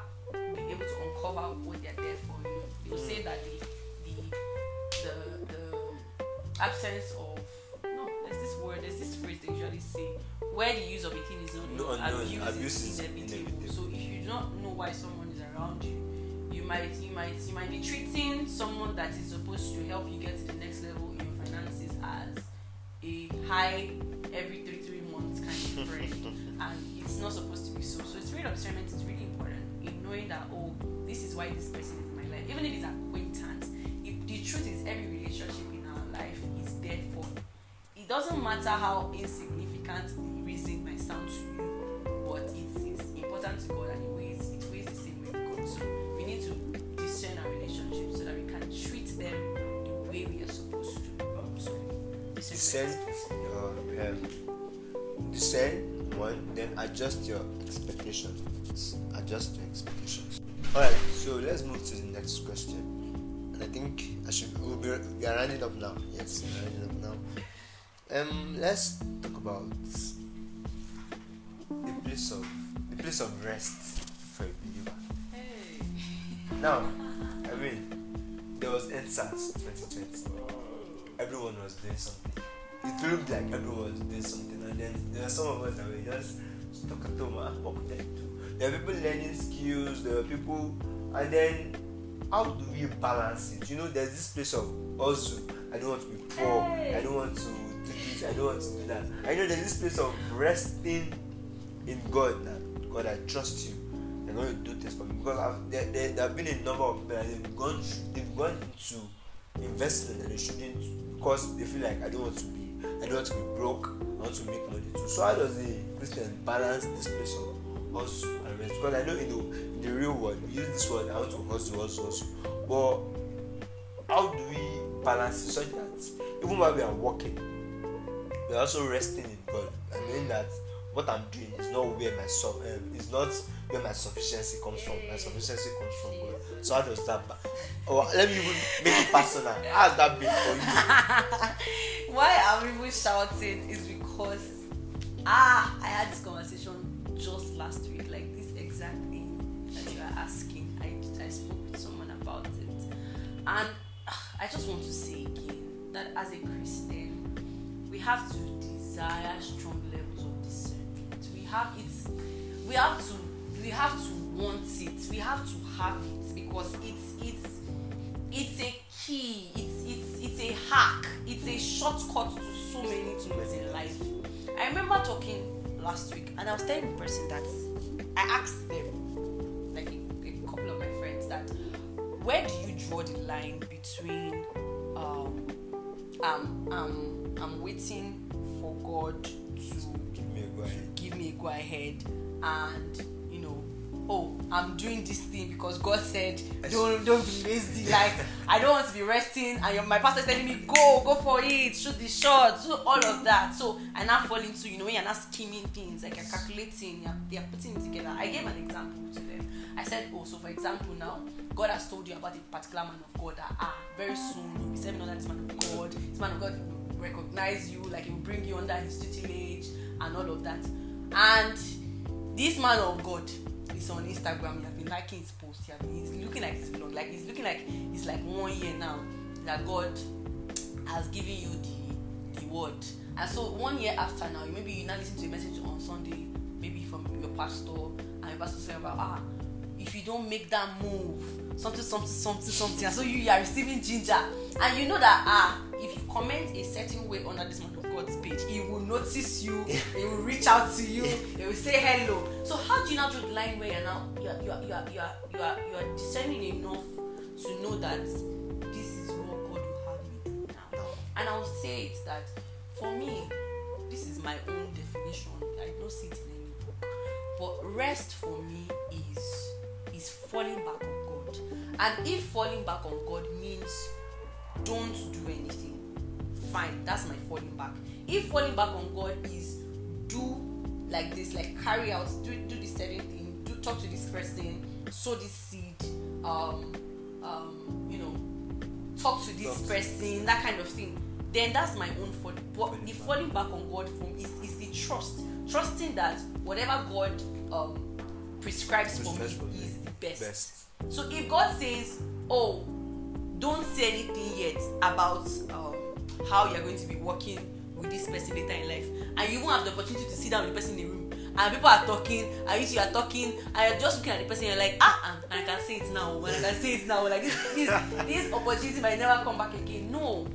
be able to uncover what they're there for. You know, you'll say that the the the, the absence of no, there's this word, there's this phrase they usually say where the use of a thing is not No, known, unknown, abuse, abuse is is inevitable. inevitable. So if you do not know why someone is around you, you might you might you might be treating someone that is supposed to help you get to the next level in your finances as a high every three three months kind of friend, and it's not supposed to be so. So it's of discernment is really important in knowing that oh, this is why this person is in my life, even if it's acquaintance. If the truth is, every relationship in our life is there for. It doesn't matter how insignificant the reason might sound to you, but it's it's important to God and it weighs it weighs the same way God. So discern our relationships so that we can treat them the way we are supposed to. Um, so Discern, your um, discern one, then adjust your expectations. Adjust your expectations. Alright, so let's move to the next question. And I think I should we'll be, we are rounding up now. Yes, we are rounding up now. Um, let's talk about the place of the place of rest for a believer. Hey. Now, mean, there was NSAS 2020. Everyone was doing something. It looked like everyone was doing something, and then there were some of us that were just stuck at home. ah, What could I do? There were people learning skills. There were people, and then how do we balance it? You know, there's this place of also. I don't want to be poor. I don't want to do this. I don't want to do that. I know there's this place of resting in God. That God, I trust you. Going to do this for me because I've, there, there, there have been a number of people that they've gone they've gone into investment that they shouldn't because they feel like I don't want to be I don't want to be broke I want to make money too. So how does a Christian balance this place of hustle and rest? Because I know in the in the real world we use this word I want to hustle hustle hustle. But how do we balance it such that even while we are working we are also resting in God and knowing that what I'm doing is not where my so um, is not where my sufficiency comes from. My sufficiency comes from God. So how does that? Or let me even make it personal. How has that been for you? Why I'm even shouting is because ah I had this conversation just last week, like this exact thing that you are asking. I, I spoke to someone about it. And ah, I just want to say again that as a Christian, we have to desire strong levels of discernment. We have it we have to we have to want it. We have to have it because it's it's it's a key it's it's it's a hack it's a shortcut to so many things in life i remember talking last week and i was telling the person that i asked them like a, a couple of my friends that where do you draw the line between um um um i'm waiting for god to Give me a go ahead. give me a go ahead and oh i'm doing this thing because god said don't don't be lazy. Like i don't want to be resting and my pastor is telling me go go for it shoot the shot do all of that. So i now fall into you know when you're not scheming things like you're calculating you're, you're putting it together. I gave an example to them. I said oh so for example now god has told you about a particular man of god that ah very soon you'll be serving under this man of god. This man of god will recognize you like he will bring you under his tutelage and all of that. And this man of God is on Instagram. He has been liking his posts. He has been, he's looking like it's long. Like he's looking like it's like one year now that God has given you the the word, And so one year after now, maybe you now listen to a message on Sunday, maybe from your pastor, and your pastor saying about ah, if you don't make that move, something, something, something, something, and so you, you are receiving ginger, and you know that ah, if you comment a certain way under this man of God's page, he will notice you, he will reach out to you, he will say hello. So how do you now draw the line where you're now you are you are you are you are you are, you are discerning enough to know that this is what God will have me do now? No. And I will say it that for me, this is my own definition. I don't see it in any book. But rest for me is is falling back on God. And if falling back on God means don't do anything, fine, that's my falling back. If falling back on God is do like this, like carry out, do do this certain thing, do talk to this person, sow this seed, um, um, you know, talk to this person, that kind of thing, then that's my own fault. But the falling back on God from is, is the trust. Trusting that whatever God um, Prescribes for me. is the best. Best. So if God says, "Oh, don't say anything yet about um, how you're going to be working with this person later in life," and you won't have the opportunity to sit down with the person in the room, and people are talking, and you two are talking, and you're just looking at the person, you're like, "Ah, and, and I can say it now, and I can say it now." Like this, this, this opportunity might never come back again. No,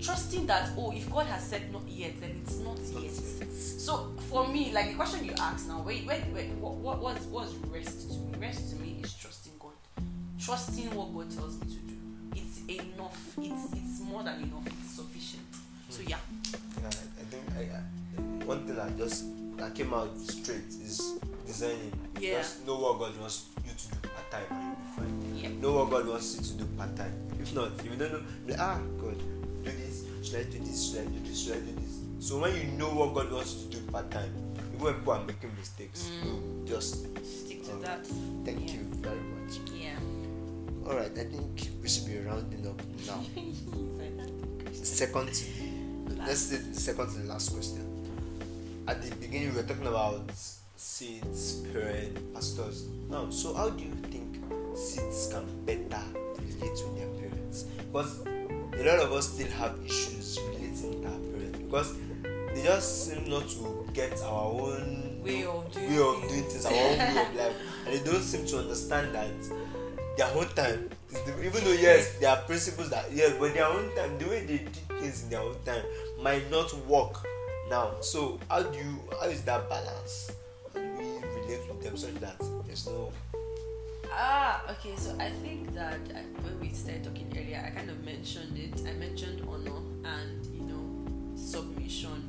trusting that oh, if God has said not yet, then it's not yet. So for me, like the question you asked now, wait, wait, wait, what, what, what's, what's rest to me? Rest to me is trusting God, trusting what God tells me to do. It's enough. It's it's more than enough. It's sufficient. So yeah, Yeah, I think I, I, one thing I just that came out straight is designing. Yeah. Just know what God wants you to do part time and you'll be fine. yeah, Know what God wants you to do part time. If not, if you don't know, be like, ah, God, do this. Should I do this? Should I do this? Should I do this? So when you know what God wants you to do part time, even when people are making mistakes, Mm. you just stick to um, that. Thank Yeah. you very much. Yeah. All right, I think we should be rounding up now. Second let's say the second to the last question. At the beginning, we were talking about seeds, parents, pastors. Now, so how do you think seeds can better relate with their parents? Because a lot of us still have issues relating to our parents because they just seem not to get our own Way of doing way of doing things, our own way of life, and they don't seem to understand that their own time even though yes there are principles that yes but their own time the way they did things in their own time might not work now so how do you how is that balance how do we relate with them such that there's no Ah, okay. So I think that when we started talking earlier, I kind of mentioned it. I mentioned honor and you know submission,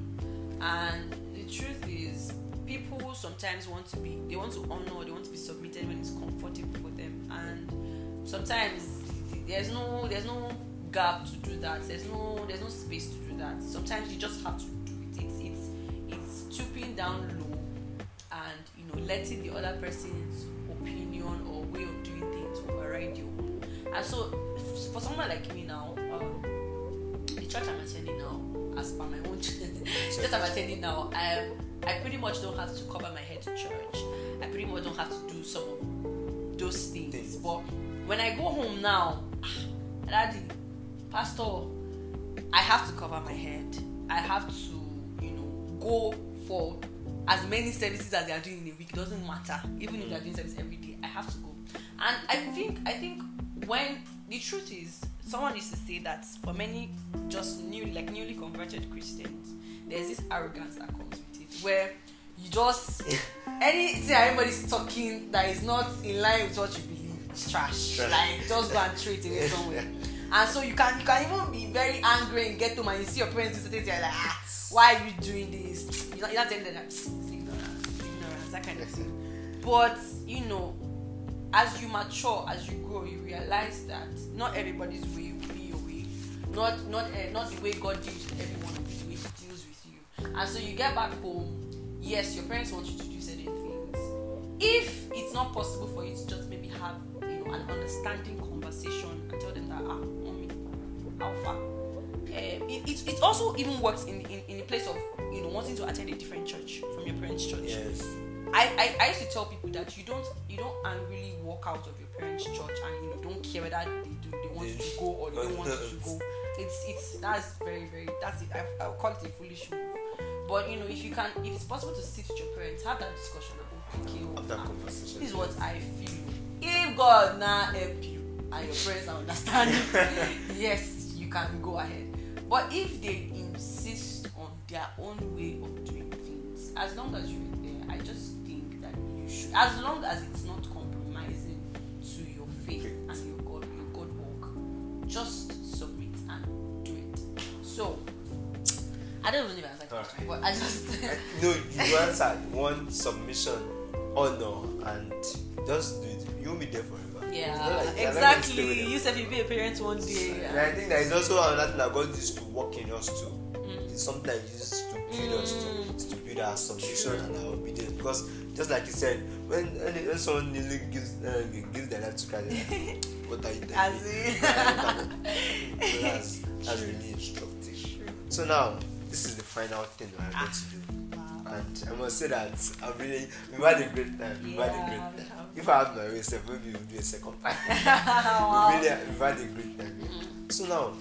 and the truth is, people sometimes want to be they want to honor they want to be submitted when it's comfortable for them, and sometimes there's no there's no gap to do that. There's no there's no space to do that. Sometimes you just have to do it. It's it's it's stooping down low and you know letting the other person's opinion or way of doing things override own. And so for someone like me now, um, the church I'm attending now, as per my own church I'm attending now, I I pretty much don't have to cover my head to church. I pretty much don't have to do some of those things. Things. But when I go home now, ah, daddy, pastor, I have to cover my head. I have to, you know, go for as many services as they are doing in a week. Doesn't matter. Even if they are doing service every day, I have to go. And I think I think when the truth is, someone used to say that for many just new like newly converted Christians, there's this arrogance that comes with it, where you just anything everybody's talking that is not in line with what you believe is trash. Trash. Like just go and throw it away somewhere. And so you can you can even be very angry and get home and you see your parents do things, you're like, ah, why are you doing this? You're not, telling them that it's ignorance, it's ignorance, that kind of thing. But you know, as you mature, as you grow, you realize that not everybody's way will be your way. Not not uh, not the way God deals with everyone will be the way He deals with you. And so you get back home. Yes, your parents want you to do certain things. If it's not possible for you to just maybe have you know an understanding conversation and tell them that ah, mommy, how far? Um, it, it, it also even works in, in in the place of you know wanting to attend a different church from your parents' church. yes I, I, I used to tell people that you don't you don't angrily walk out of your parents' church and you know don't care whether they do they want you to go or they don't want you to go. It's it's that's very very that's it. I, I'll call it a foolish move. But you know, if you can, if it's possible to sit with your parents, have that discussion. About, okay, Have that conversation. this is what I feel. If God now help you and your friends are understanding, yes, you can go ahead. But if they insist on their own way of doing things, as long as you're there, I just think that you should, as long as it's not compromising to your faith and your God, your God walk, just submit and do it. So, I don't even know if I answered the question, but I just. no, you answered one submission, honor, and just do it. You'll be there forever. Yeah, like you're not going to stay with exactly. You said you'll be a parent one day. And I think there is also another thing that God used to work in us too. It's something that He uses to build us to, to build our submission and our obedience. Because just like you said, when when, someone nearly gives uh, gives their life to Christ, like, what are you doing? As in- so that's that's really instructive. So now this is the final thing that I'm going to do. Ah, and I must say that I really we've had a great time. We've had a great we time. If I have my way, self, maybe we'll do a second time. Wow. we really we've had a great time. Mm. So now,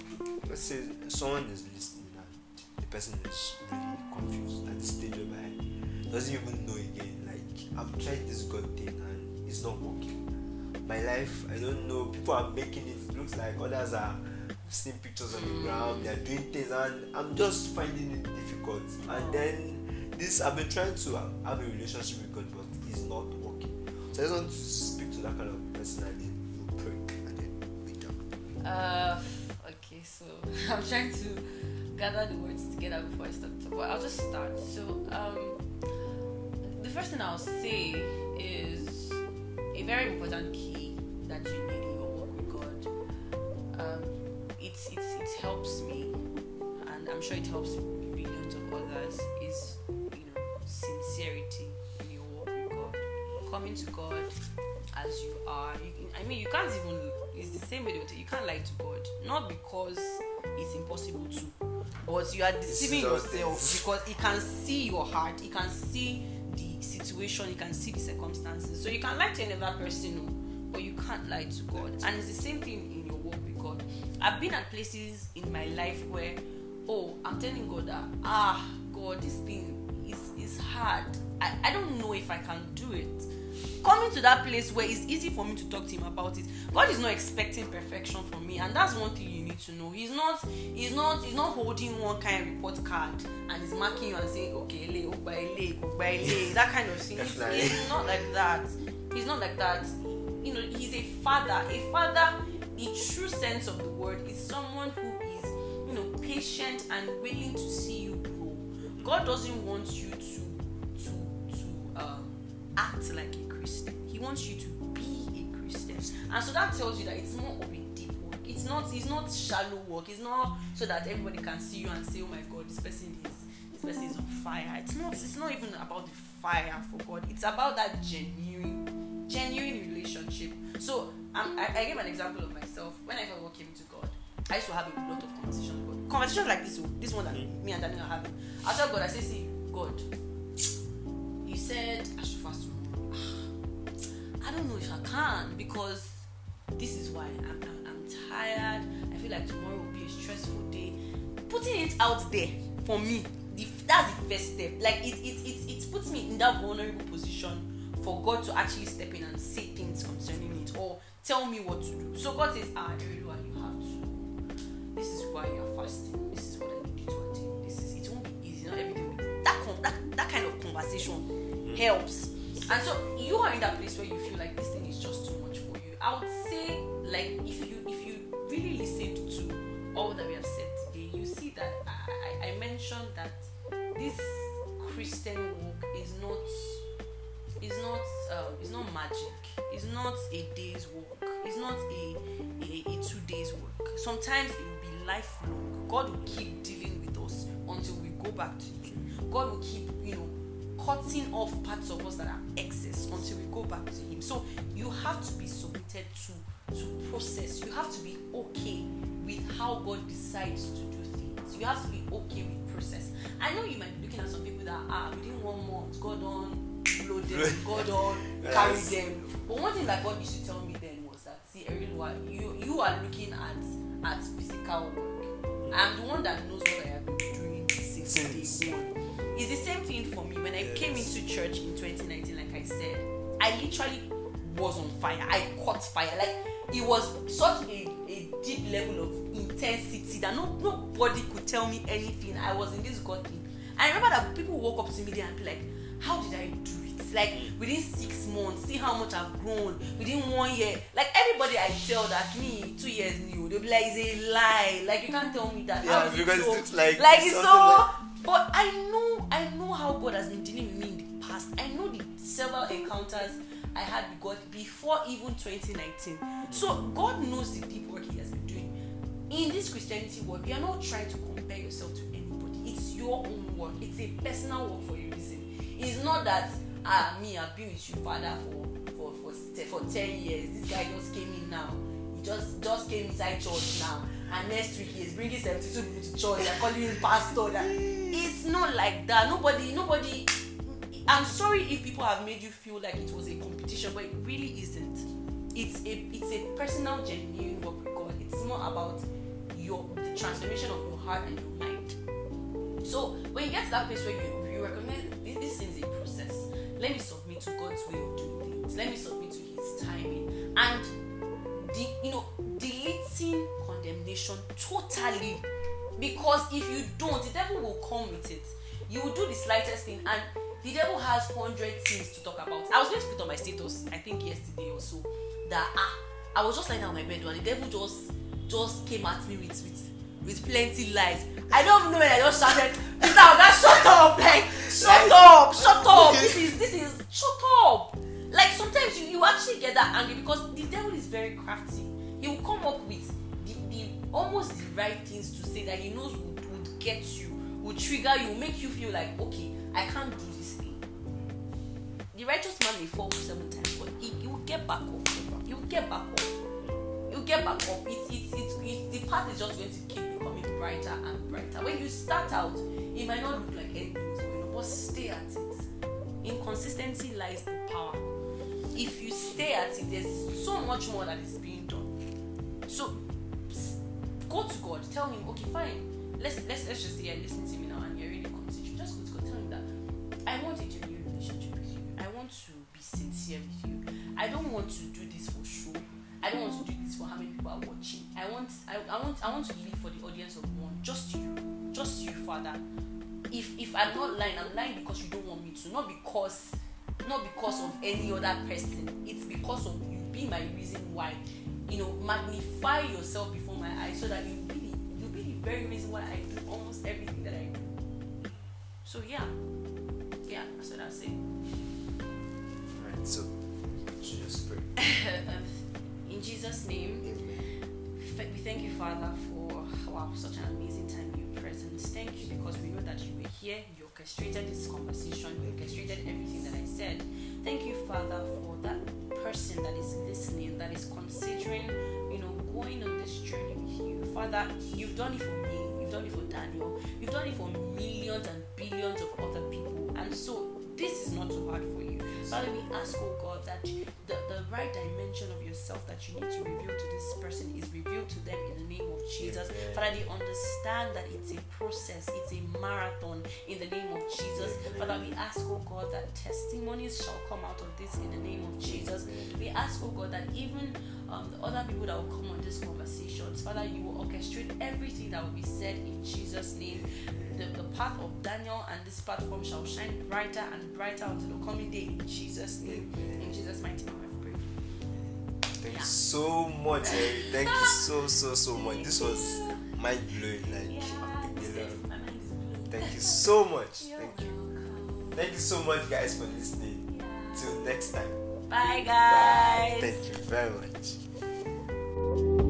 let's say someone is listening and the person is really confused at the stage whereby doesn't even know again. Like I've tried this God thing and it's not working. My life, I don't know. People are making it. It looks like others are seeing pictures on the ground. They are doing things, and I'm just finding it difficult. And then this, I've been trying to have a relationship with God, but it's not working. So I just want to speak to that kind of person and then we'll pray and then we done. Uh, okay, so I'm trying to gather the words together before I start. to- But I'll just start. So, um, the first thing I'll say is a very important key that you need it's, it's, it helps me, and I'm sure it helps billions of others. Is you know sincerity in your walk with God, coming to God as you are. You, I mean, you can't even. It's the same way they would say you can't lie to God, not because it's impossible to, but you are deceiving yourself because He can see your heart. He can see the situation. He can see the circumstances. So you can lie to another person, but you can't lie to God. And it's the same thing I've been at places in my life where, oh, I'm telling God that ah, God, this thing is is hard. I, I don't know if I can do it. Coming to that place where it's easy for me to talk to him about it god is not expecting perfection from me and that's one thing you need to know. He's not he's not he's not holding one kind of report card and he's marking you and saying okay ele ogba ele ogba ele that kind of thing. It's, he's not like that. He's not like that. You know he's a father. A father the true sense of the word is someone who is you know patient and willing to see you grow god doesn't want you to to to um act like a Christian. He wants you to be a Christian. And so that tells you that it's more of a deep work. It's not it's not shallow work. It's not so that everybody can see you and say, Oh my god, this person is this person is on fire. It's not it's not even about the fire for God. It's about that genuine genuine relationship. So I, I gave an example of myself. When I first came to God, I used to have a lot of conversations with God. Conversations like this, one, this one that hmm. me and Daniel are having. I tell God, I say, see, God, you said I should fast tomorrow. I don't know if I can because this is why I'm, I'm, I'm tired. I feel like tomorrow will be a stressful day. Putting it out there for me, the, that's the first step. Like it, it, it, it puts me in that vulnerable position for God to actually step in and say things concerning it or tell me what to do. So God says, Ah, Erelua, you have to. This is why you are fasting. This is what I need you to attain. This is it won't be easy. Not everything. That con- that that kind of conversation helps. And so you are in that place where you feel like this thing is just too much for you. I would say, like, if you if you really listened to all that we have said today, you see that I, I, I mentioned that this Christian walk is not is not um, is not magic. It's not a day's work. It's not a, a, a two days work. Sometimes it will be lifelong. God will keep dealing with us until we go back to Him. God will keep, you know, cutting off parts of us that are excess until we go back to Him. So you have to be submitted to to process. You have to be okay with how God decides to do things. You have to be okay with process. I know you might be looking at some people that ah within one month, God on blow them, God on carry Yes. them. But one thing that God used to tell me then was that see, Erilwa, you you are looking at at physical work. I'm the one that knows what I have been doing since day one. It's the same thing for me. When I came Yes. into church in 2019, like I said, I literally was on fire. I caught fire. Like it was such a, a deep level of intensity that no nobody could tell me anything. I was in this God thing. I remember that people walk up to me there and be like, How did I do it? Like within six months, see how much I've grown. Within one year, like everybody I tell that me two years new, they'll be like, It's a lie. Like you can't tell me that. Yeah, because it so? looks like like it's so. like- But I know, I know how God has been dealing with me in the past. I know the several encounters I had with God before even 2019. So God knows the deep work He has been doing. In this Christianity work, you are not trying to compare yourself to anybody. It's your own work. It's a personal work for a reason. It's not that ah me I've been with you father for for for for ten years. This guy just came in now. He just just came inside church now. And next week he is bringing 72 people to church. They're calling him pastor. That it's not like that. Nobody nobody. I'm sorry if people have made you feel like it was a competition, but it really isn't. It's a it's a personal, genuine work with God. It's more about your the transformation of your heart and your mind. So when you get to that place where you, you recognize let me submit to God's way of doing things. Let me submit to His timing and the you know deleting condemnation totally because if you don't, the devil will come with it. You will do the slightest thing and the devil has hundred things to talk about. I was going to put on my status, I think yesterday or so, that ah, I was just lying on my bed and the devil just just came at me with with with plenty lies. I don't know when I just shouted, Mr. Oga, shut up! Like, shut up, shut up! Okay. This is this is shut up! Like sometimes you, you actually get that angry because the devil is very crafty. He will come up with the, the almost the right things to say that he knows would, would get you, would trigger you, make you feel like, okay, I can't do this thing. The righteous man may fall seven times, but he, he will get back up. He will get back up. Will get back up. It's it's it's it's the path is just going to keep becoming brighter and brighter. When you start out, it might not look like anything but stay at it. Inconsistency lies the power. If you stay at it, there's so much more that is being done. So go to God, tell him, okay, fine. Let's let's let's just you're listening to me now and you're really considerate. Just go to God, tell him that I want a genuine relationship with you. I want to be sincere with you. I don't want to do this for. I don't want to mm. do this for how many people are watching. I want I, I want I want to live for the audience of one. Just you. Just you, Father. If if I'm not lying, I'm lying because you don't want me to, not because not because of any other person. It's because of you be my reason why. You know, magnify yourself before my eyes so that you be the, you be the very reason why I do almost everything that I do. So yeah, yeah, that's what I say. Alright, so should just pray. In Jesus' name. We thank you, Father, for wow, such an amazing time in your presence. Thank you because we know that you were here, you orchestrated this conversation, you orchestrated everything that I said. Thank you, Father, for that person that is listening, that is considering, you know, going on this journey with you. Father, you've done it for me, you've done it for Daniel, you've done it for millions and billions of other people. And so this is not too hard for. Father, we ask, oh God, that the, the right dimension of yourself that you need to reveal to this person is revealed to them in the name of Jesus. Amen. Father, they understand that it's a process, it's a marathon in the name of Jesus. Father, we ask, oh God, that testimonies shall come out of this in the name of Jesus. We ask, oh God, that even um, the other people that will come on these conversations, Father, you will orchestrate everything that will be said in Jesus' name. The, the path of Daniel and this platform shall shine brighter and brighter until the coming day in Jesus' name. In Jesus' mighty name. Thank Yeah. you so much, Eri. Thank you so so so much. This was mind blowing. Like, Yeah, you know, my mind is blown. thank you so much. Thank you. Thank you so much, guys, for listening. Till next time. Bye, guys. Bye. Thank you very much.